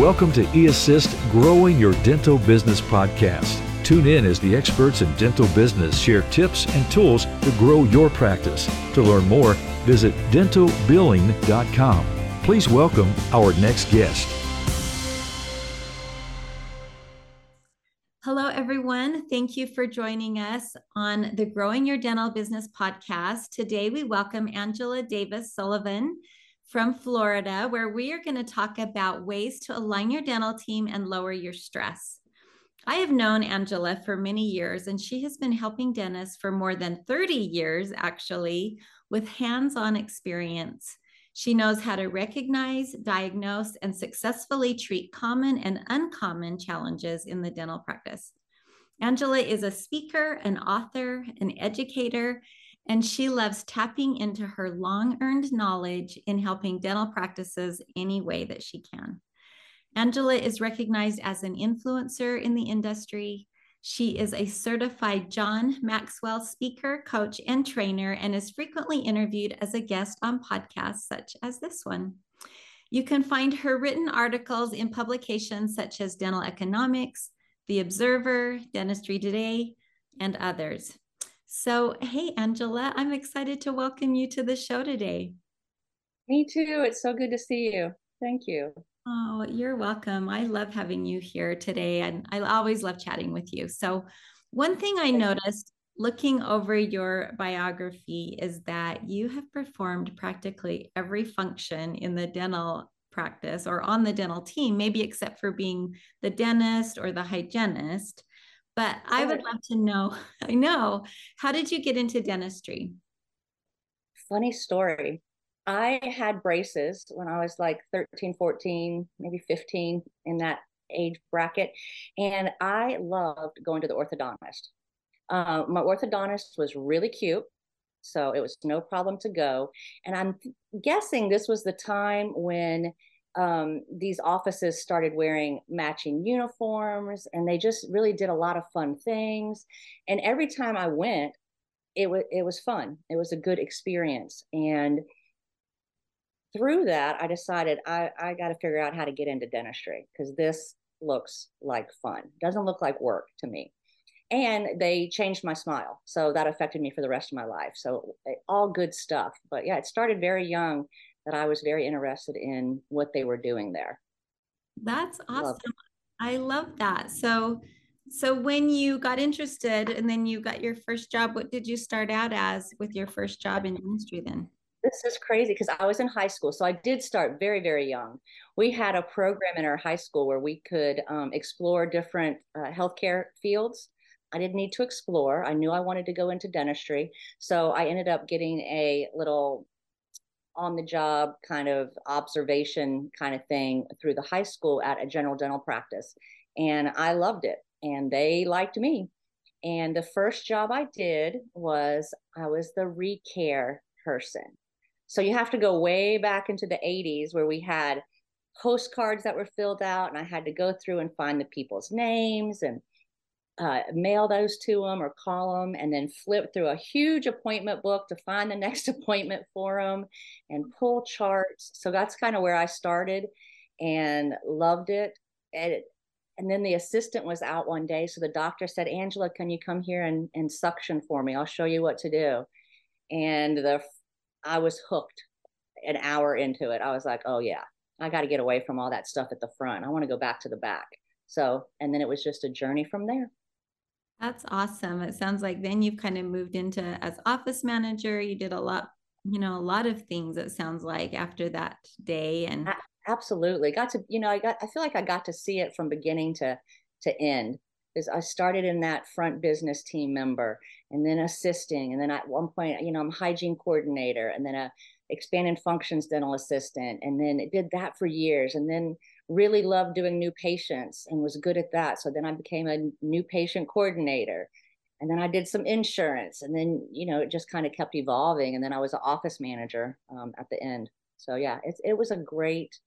Welcome to eAssist Growing Your Dental Business podcast. Tune in as the experts in dental business share tips and tools to grow your practice. To learn more, visit dentalbilling.com. Please welcome our next guest. Hello, everyone. Thank you for joining us on the Growing Your Dental Business podcast. Today, we welcome Angela Davis Sullivan from Florida, where we are going to talk about ways to align your dental team and lower your stress. I have known Angela for many years, and she has been helping dentists for more than 30 years, actually, with hands on experience. She knows how to recognize, diagnose, and successfully treat common and uncommon challenges in the dental practice. Angela is a speaker, an author, an educator, and she loves tapping into her long earned knowledge in helping dental practices any way that she can. Angela is recognized as an influencer in the industry. She is a certified John Maxwell speaker, coach, and trainer, and is frequently interviewed as a guest on podcasts such as this one. You can find her written articles in publications such as Dental Economics, The Observer, Dentistry Today, and others. So, hey, Angela, I'm excited to welcome you to the show today. Me too. It's so good to see you. Thank you. Oh, you're welcome. I love having you here today, and I always love chatting with you. So, one thing I noticed looking over your biography is that you have performed practically every function in the dental practice or on the dental team, maybe except for being the dentist or the hygienist. But I would love to know, I know, how did you get into dentistry? Funny story. I had braces when I was like 13, 14, maybe 15 in that age bracket. And I loved going to the orthodontist. Uh, my orthodontist was really cute. So it was no problem to go. And I'm guessing this was the time when um, these offices started wearing matching uniforms and they just really did a lot of fun things. And every time I went, it was it was fun. It was a good experience. And through that, I decided I, I got to figure out how to get into dentistry because this looks like fun. Doesn't look like work to me. And they changed my smile. So that affected me for the rest of my life. So eh, all good stuff. But yeah, it started very young that I was very interested in what they were doing there. That's awesome. I love that. So so when you got interested and then you got your first job, what did you start out as with your first job in industry then? This is crazy because I was in high school. So I did start very, very young. We had a program in our high school where we could um, explore different uh, healthcare fields. I didn't need to explore. I knew I wanted to go into dentistry. So I ended up getting a little on the job kind of observation kind of thing through the high school at a general dental practice. And I loved it. And they liked me. And the first job I did was I was the recare person. So you have to go way back into the 80s where we had postcards that were filled out and I had to go through and find the people's names and uh, mail those to them or call them and then flip through a huge appointment book to find the next appointment for them and pull charts. So that's kind of where I started and loved it. And, it, and then the assistant was out one day. So the doctor said, Angela, can you come here and, and suction for me? I'll show you what to do. And the I was hooked an hour into it. I was like, oh yeah, I got to get away from all that stuff at the front. I want to go back to the back. So, and then it was just a journey from there. That's awesome. It sounds like then you've kind of moved into as office manager. You did a lot, you know, a lot of things it sounds like after that day and absolutely got to, you know, I got I feel like I got to see it from beginning to to end. Is I started in that front business team member and then assisting and then at one point, you know, I'm hygiene coordinator and then a expanded functions dental assistant and then it did that for years and then really loved doing new patients and was good at that. So then I became a new patient coordinator. And then I did some insurance. And then, you know, it just kind of kept evolving. And then I was an office manager um, at the end. So yeah, it, it was a great,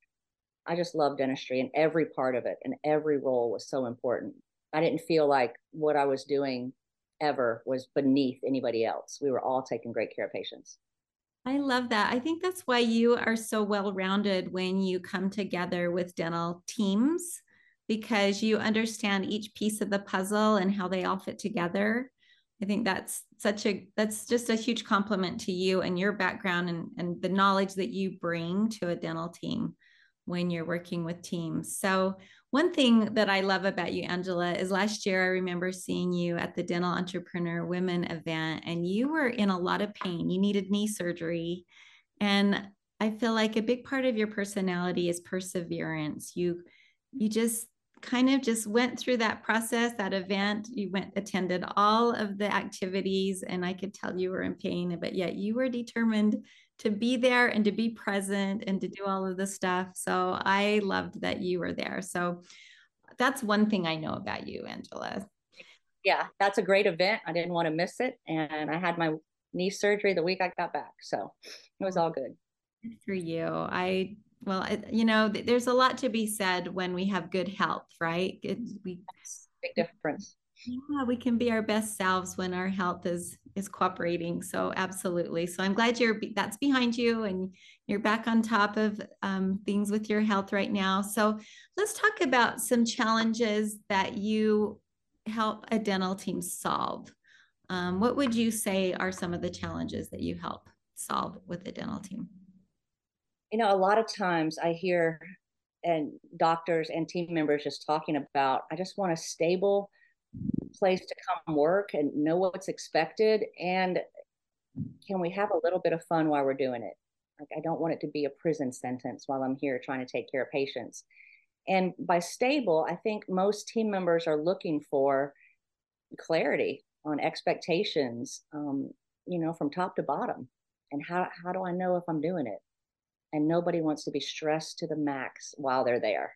I just love dentistry and every part of it and every role was so important. I didn't feel like what I was doing ever was beneath anybody else. We were all taking great care of patients. I love that. I think that's why you are so well rounded when you come together with dental teams because you understand each piece of the puzzle and how they all fit together. I think that's such a that's just a huge compliment to you and your background and, and the knowledge that you bring to a dental team when you're working with teams. So one thing that I love about you, Angela, is last year I remember seeing you at the Dental Entrepreneur Women event, and you were in a lot of pain. You needed knee surgery. And I feel like a big part of your personality is perseverance. You you just kind of just went through that process, that event. You went attended all of the activities, and I could tell you were in pain, but yet you were determined to be there and to be present and to mm-hmm. do all of the stuff. So I loved that you were there. So that's one thing I know about you, Angela. Yeah, that's a great event. I didn't want to miss it. And I had my knee surgery the week I got back. So it was all good. Good for you. I, well, you know, there's a lot to be said when we have good health, right? It, we, big difference yeah we can be our best selves when our health is is cooperating. So absolutely. So i'm glad you're that's behind you and you're back on top of um, things with your health right now. So let's talk about some challenges that you help a dental team solve. Um, what would you say are some of the challenges that you help solve with the dental team? You know a lot of times i hear and doctors and team members just talking about i just want a stable place to come work and know what's expected and can we have a little bit of fun while we're doing it? Like i don't want it to be a prison sentence while i'm here trying to take care of patients. And by stable i think most team members are looking for clarity on expectations um, you know from top to bottom. And how, how do i know if i'm doing it? And nobody wants to be stressed to the max while they're there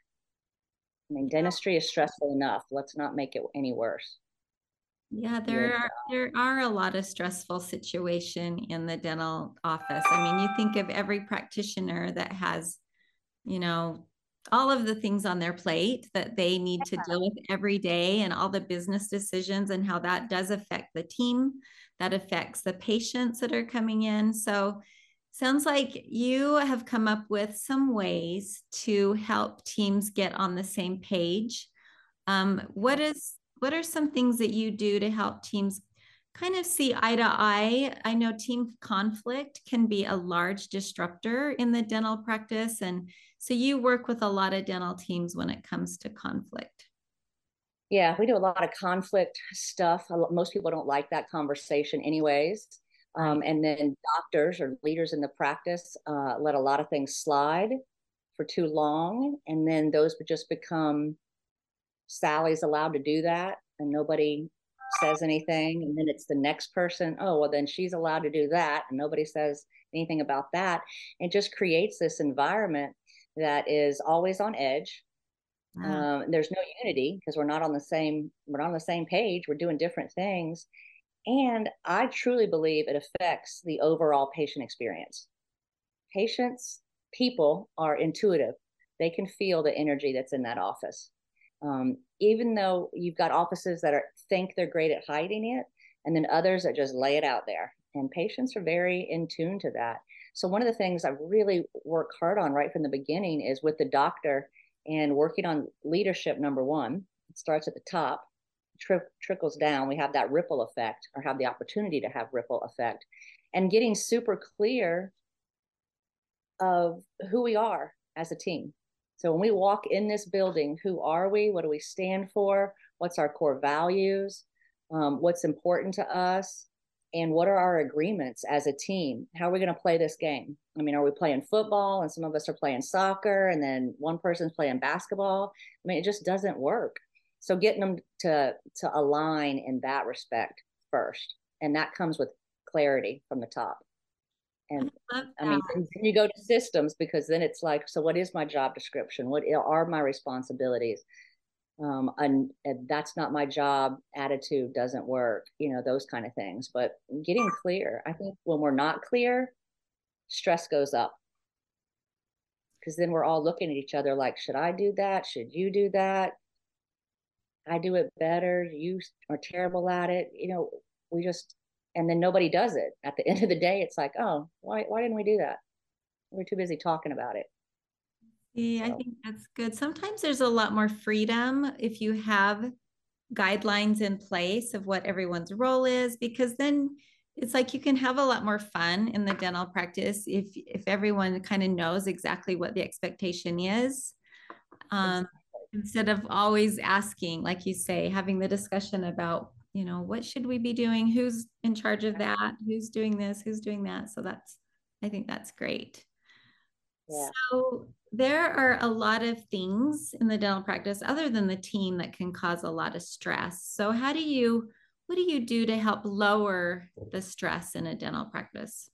I mean, dentistry is stressful enough. Let's not make it any worse. Yeah, there are there are a lot of stressful situation in the dental office. I mean, you think of every practitioner that has, you know, all of the things on their plate that they need yeah. to deal with every day and all the business decisions and how that does affect the team, that affects the patients that are coming in. So Sounds like you have come up with some ways to help teams get on the same page. Um, what is what are some things that you do to help teams kind of see eye to eye? I know team conflict can be a large disruptor in the dental practice, and so you work with a lot of dental teams when it comes to conflict. Yeah, we do a lot of conflict stuff. Most people don't like that conversation, anyways. Um, and then doctors or leaders in the practice uh, let a lot of things slide for too long. And then those would just become Sally's allowed to do that and nobody says anything. And then it's the next person, oh, well, then she's allowed to do that. And nobody says anything about that. It just creates this environment that is always on edge. Um, there's no unity because we're not on the same we're not on the same page. We're doing different things, and I truly believe it affects the overall patient experience. Patients, people are intuitive. They can feel the energy that's in that office. Um, even though you've got offices that are think they're great at hiding it, and then others that just lay it out there. And patients are very in tune to that. So one of the things I really work hard on right from the beginning is with the doctor and working on leadership. Number one, it starts at the top tri- trickles down, we have that ripple effect or have the opportunity to have ripple effect and getting super clear of who we are as a team. So when we walk in this building, who are we? What do we stand for? What's our core values? Um, what's important to us? And what are our agreements as a team? How are we going to play this game? I mean, are we playing football and some of us are playing soccer and then one person's playing basketball? I mean, it just doesn't work so getting them to to align in that respect first and that comes with clarity from the top. And I, I mean then you go to systems because then it's like so what is my job description? What are my responsibilities? Um and, and that's not my job attitude doesn't work you know those kind of things. But getting clear i think when we're not clear stress goes up. Because then we're all looking at each other like should i do that? Should you do that I do it better. You are terrible at it. You know, we just and then nobody does it. At the end of the day, it's like, oh, why why didn't we do that? We're too busy talking about it. Yeah, so. I think that's good. Sometimes there's a lot more freedom if you have guidelines in place of what everyone's role is, because then it's like you can have a lot more fun in the dental practice if if everyone kind of knows exactly what the expectation is. Um, instead of always asking, like you say, having the discussion about you know what should we be doing? Who's in charge of that? Who's doing this? Who's doing that? So that's i think that's great. Yeah. so there are a lot of things in the dental practice other than the team that can cause a lot of stress. So how do you what do you do to help lower the stress in a dental practice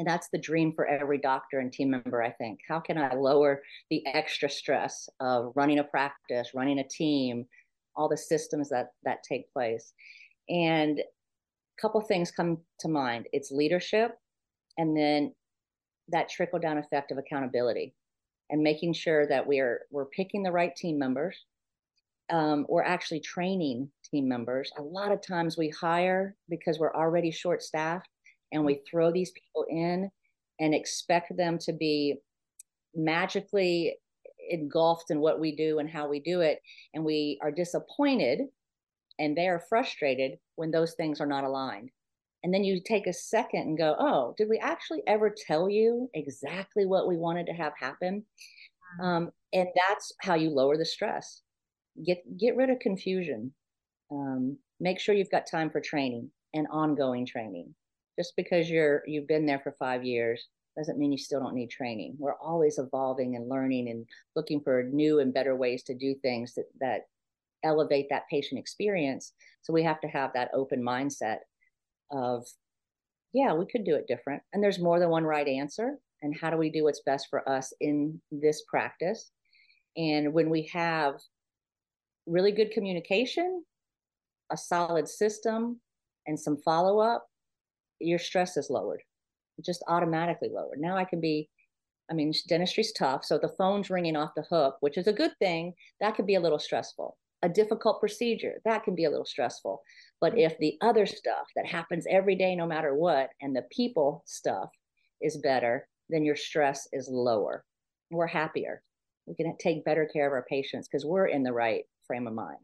and that's the dream for every doctor and team member i think. How can i lower the extra stress of running a practice running a team all the systems that that take place? And a couple things come to mind. It's leadership and then that trickle down effect of accountability and making sure that we're we're picking the right team members um, we're actually training team members. A lot of times we hire because we're already short staffed and we throw these people in and expect them to be magically engulfed in what we do and how we do it. And we are disappointed and they are frustrated when those things are not aligned. And then you take a second and go, oh, did we actually ever tell you exactly what we wanted to have happen? Mm-hmm. Um, and that's how you lower the stress. Get get rid of confusion. Um, make sure you've got time for training and ongoing training. Just because you're you've been there for five years doesn't mean you still don't need training. We're always evolving and learning and looking for new and better ways to do things that, that elevate that patient experience. So we have to have that open mindset of, yeah, we could do it different. And there's more than one right answer. And how do we do what's best for us in this practice? And when we have really good communication, a solid system, and some follow up, your stress is lowered just automatically lowered. Now I can be, I mean, dentistry's tough. So the phone's ringing off the hook, which is a good thing, that could be a little stressful. A difficult procedure, that can be a little stressful. But if the other stuff that happens every day, no matter what, and the people stuff is better, then your stress is lower. We're happier. We can take better care of our patients because we're in the right frame of mind.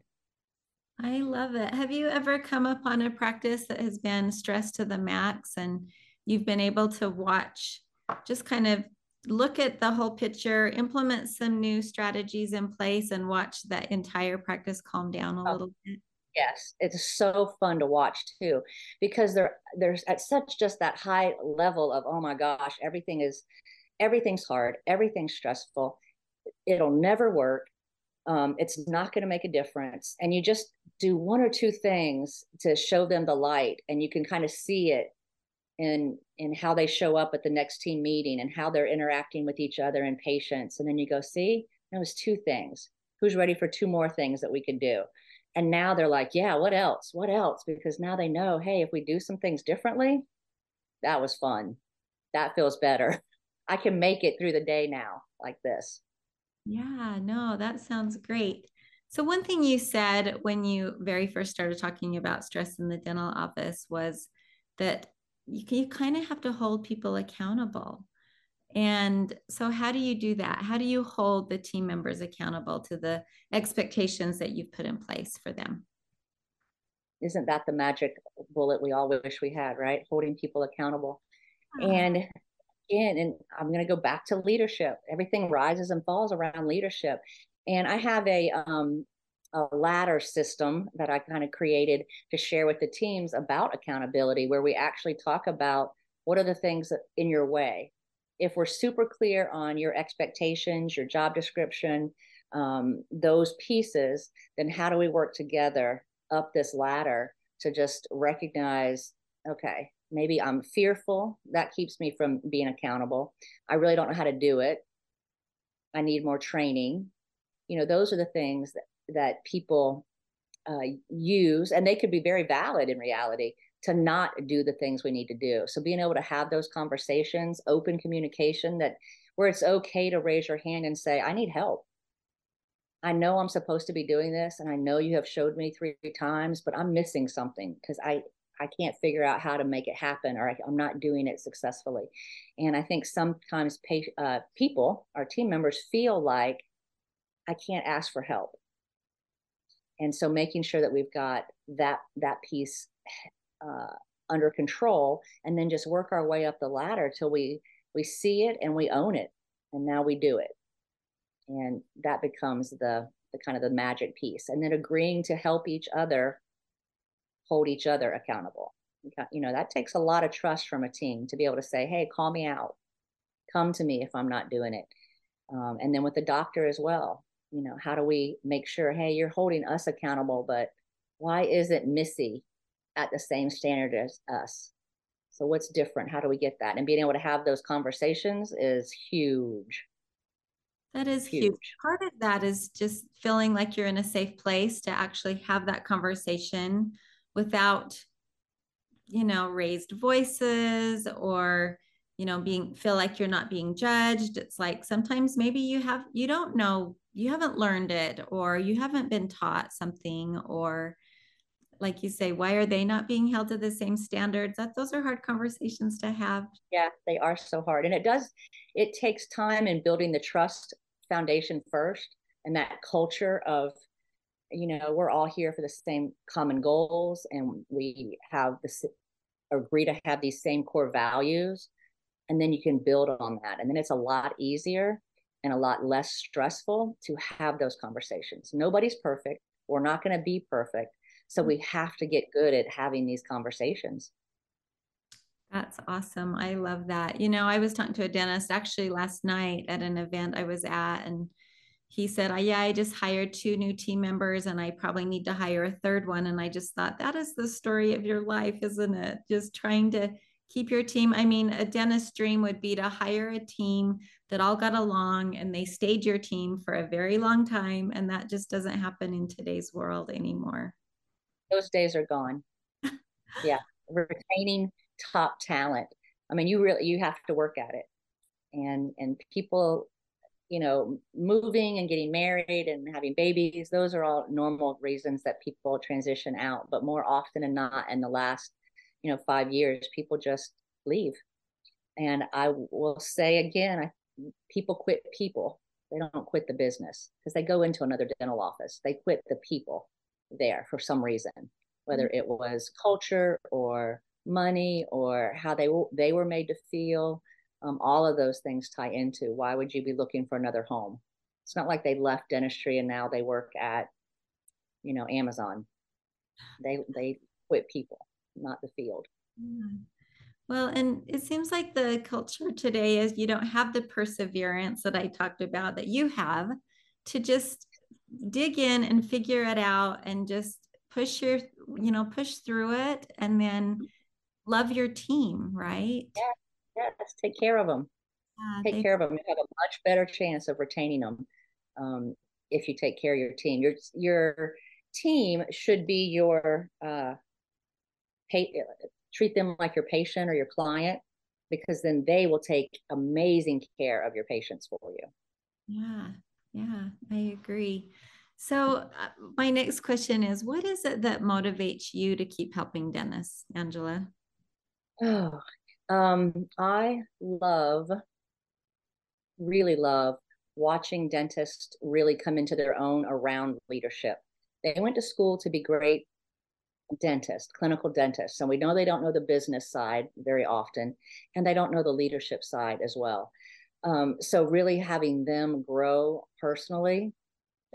I love it. Have you ever come upon a practice that has been stressed to the max and you've been able to watch, just kind of look at the whole picture, implement some new strategies in place, and watch that entire practice calm down a oh, little bit. Yes, it's so fun to watch too, because there there's at such just that high level of oh my gosh, everything is everything's hard, everything's stressful, it'll never work. Um, it's not going to make a difference. And you just do one or two things to show them the light, and you can kind of see it in in how they show up at the next team meeting and how they're interacting with each other and patients and then you go see that was two things. Who's ready for two more things that we can do? And now they're like yeah what else? What else? Because now they know hey if we do some things differently that was fun. That feels better. I can make it through the day now like this yeah no that sounds great so one thing you said when you very first started talking about stress in the dental office was that you, you kind of have to hold people accountable. And so, how do you do that? How do you hold the team members accountable to the expectations that you've put in place for them? Isn't that the magic bullet we all wish we had, right? Holding people accountable. And and I'm going to go back to leadership. Everything rises and falls around leadership. And I have a um, a ladder system that I kind of created to share with the teams about accountability, where we actually talk about what are the things in your way. If we're super clear on your expectations, your job description, um, those pieces, then how do we work together up this ladder to just recognize, okay, maybe I'm fearful. That keeps me from being accountable. I really don't know how to do it. I need more training. You know, those are the things that that people uh, use, and they could be very valid in reality, to not do the things we need to do. So being able to have those conversations, open communication, that where it's okay to raise your hand and say, "I need help." I know I'm supposed to be doing this, and I know you have showed me three times, but I'm missing something because I I can't figure out how to make it happen or I, am not doing it successfully. And I think sometimes pay, uh, people, our team members, feel like I can't ask for help. And so making sure that we've got that that piece uh, under control, and then just work our way up the ladder till we we see it and we own it, and now we do it, and that becomes the the kind of the magic piece. And then agreeing to help each other hold each other accountable. You know, that takes a lot of trust from a team to be able to say, hey, call me out. Come to me if I'm not doing it. Um, and then with the doctor as well, you know, how do we make sure, hey, you're holding us accountable, but why isn't Missy at the same standard as us? So what's different? How do we get that? And being able to have those conversations is huge. That is huge. huge. Part of that is just feeling like you're in a safe place to actually have that conversation without you know raised voices or you know being feel like you're not being judged. It's like sometimes maybe you have you don't know you haven't learned it or you haven't been taught something or like you say why are they not being held to the same standards? That those are hard conversations to have. Yeah they are so hard. And it does it takes time in building the trust foundation first and that culture of you know we're all here for the same common goals and we have this agree to have these same core values and then you can build on that. And then it's a lot easier and a lot less stressful to have those conversations. Nobody's perfect. We're not going to be perfect. So we have to get good at having these conversations. That's awesome. I love that. You know i was talking to a dentist actually last night at an event i was at and he said, oh, Yeah, I just hired two new team members and I probably need to hire a third one. And I just thought, that is the story of your life, isn't it? Just trying to keep your team. I mean, a dentist dream would be to hire a team that all got along and they stayed your team for a very long time. And that just doesn't happen in today's world anymore. Those days are gone. yeah. Retaining top talent. I mean, you really you have to work at it. And and people you know, moving and getting married and having babies, those are all normal reasons that people transition out. But more often than not, in the last, you know, five years, people just leave. And I will say again, I, people quit people. They don't quit the business because they go into another dental office. They quit the people there for some reason, whether mm-hmm. it was culture or money or how they they were made to feel um, all of those things tie into why would you be looking for another home? It's not like they left dentistry and now they work at you know amazon. They they quit people not the field. Well and it seems like the culture today is you don't have the perseverance that i talked about that you have to just dig in and figure it out and just push your you know push through it and then love your team right? Yeah Yes, take care of them. Uh, take care of them. You have a much better chance of retaining them um, if you take care of your team. Your your team should be your uh, pay, treat them like your patient or your client because then they will take amazing care of your patients for you. Yeah, yeah, I agree. So, uh, my next question is what is it that motivates you to keep helping dentists, Angela? Oh, um, I love, really love watching dentists really come into their own around leadership. They went to school to be great dentists, clinical dentists. And we know they don't know the business side very often, and they don't know the leadership side as well. Um, so, really having them grow personally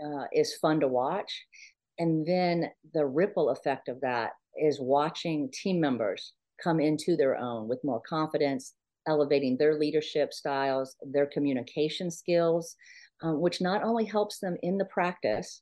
uh, is fun to watch. And then the ripple effect of that is watching team members come into their own with more confidence, elevating their leadership styles, their communication skills, um, which not only helps them in the practice,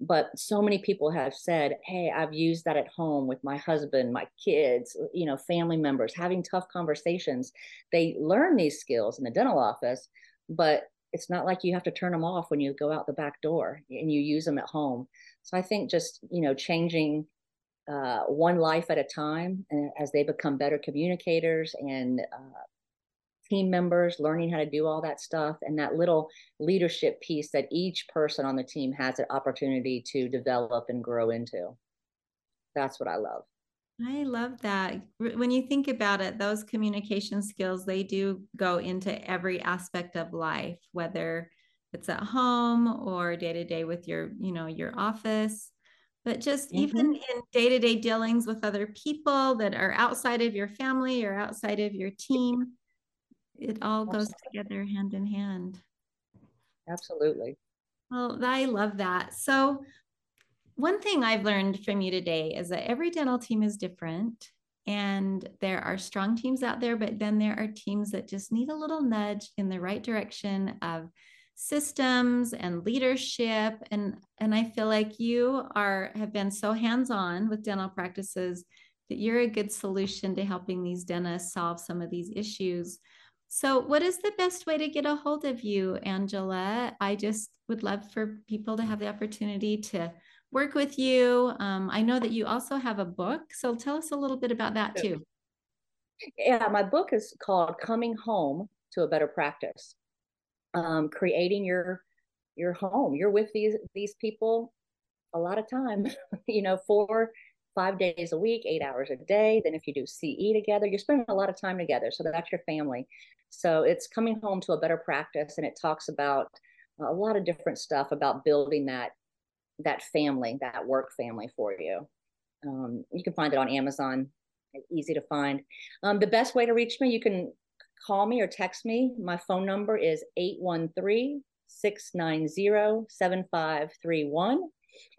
but so many people have said, Hey, I've used that at home with my husband, my kids, you know, family members, having tough conversations. They learn these skills in the dental office, but it's not like you have to turn them off when you go out the back door and you use them at home. So I think just, you know, changing uh, one life at a time as they become better communicators and uh, team members, learning how to do all that stuff, and that little leadership piece that each person on the team has an opportunity to develop and grow into. That's what I love. I love that. When you think about it, those communication skills, they do go into every aspect of life, whether it's at home or day to day with your, you know, your office, but just mm-hmm. even in day to day dealings with other people that are outside of your family or outside of your team, it all goes together hand in hand. Absolutely. Well, I love that. So, one thing I've learned from you today is that every dental team is different. And there are strong teams out there, but then there are teams that just need a little nudge in the right direction of systems and leadership. And, and I feel like you are have been so hands-on with dental practices that you're a good solution to helping these dentists solve some of these issues. So, what is the best way to get a hold of you, Angela? I just would love for people to have the opportunity to work with you. Um, I know that you also have a book. So tell us a little bit about that too. Yeah, my book is called Coming Home to a Better Practice. Um, creating your your home. You're with these these people a lot of time, you know, four, five days a week, eight hours a day. Then if you do CE together, you're spending a lot of time together. So that's your family. So it's coming home to a better practice, and it talks about a lot of different stuff about building that that family, that work family for you. Um, you can find it on Amazon. Easy to find. Um, the best way to reach me, you can call me or text me. My phone number is 813 690 7531.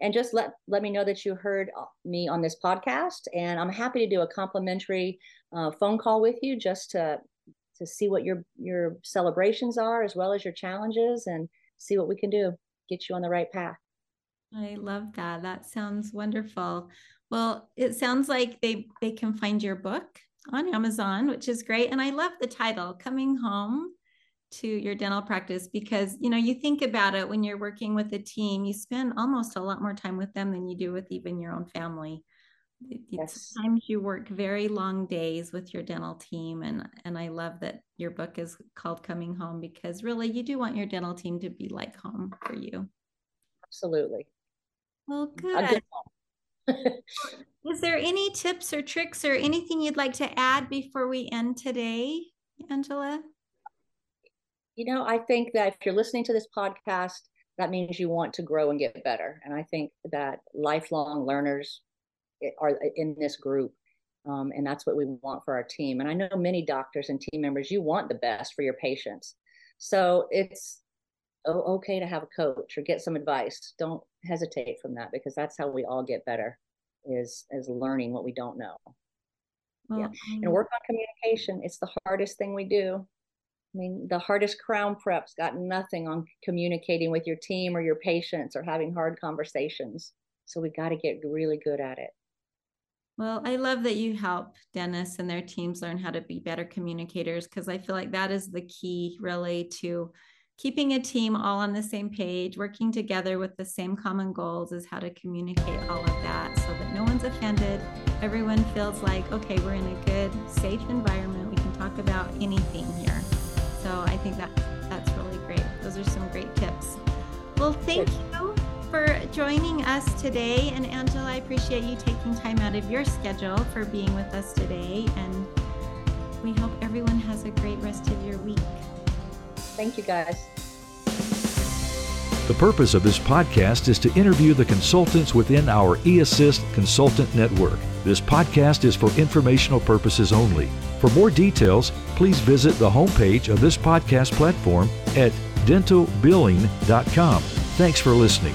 And just let, let me know that you heard me on this podcast. And I'm happy to do a complimentary uh, phone call with you just to, to see what your, your celebrations are as well as your challenges and see what we can do, get you on the right path. I love that. That sounds wonderful. Well, it sounds like they they can find your book on Amazon, which is great. And I love the title, Coming Home to Your Dental Practice, because you know, you think about it when you're working with a team, you spend almost a lot more time with them than you do with even your own family. Yes. Sometimes you work very long days with your dental team, and and I love that your book is called Coming Home because really you do want your dental team to be like home for you. Absolutely. Well, good. Is there any tips or tricks or anything you'd like to add before we end today, Angela? You know, I think that if you're listening to this podcast, that means you want to grow and get better. And I think that lifelong learners are in this group. Um, and that's what we want for our team. And I know many doctors and team members, you want the best for your patients. So it's okay to have a coach or get some advice. Don't hesitate from that because that's how we all get better is is learning what we don't know. Yeah. And work on communication. It's the hardest thing we do. I mean, the hardest crown preps got nothing on communicating with your team or your patients or having hard conversations. So we got to get really good at it. Well, I love that you help dentists and their teams learn how to be better communicators because I feel like that is the key really to keeping a team all on the same page, working together with the same common goals is how to communicate all of that so that no one's offended. Everyone feels like, okay, we're in a good, safe environment. We can talk about anything here. So I think that that's really great. Those are some great tips. Well, thank you for joining us today. And Angela, I appreciate you taking time out of your schedule for being with us today. And we hope everyone has a great rest of your week. Thank you, guys. The purpose of this podcast is to interview the consultants within our eAssist Consultant Network. This podcast is for informational purposes only. For more details, please visit the homepage of this podcast platform at dentalbilling.com. Thanks for listening.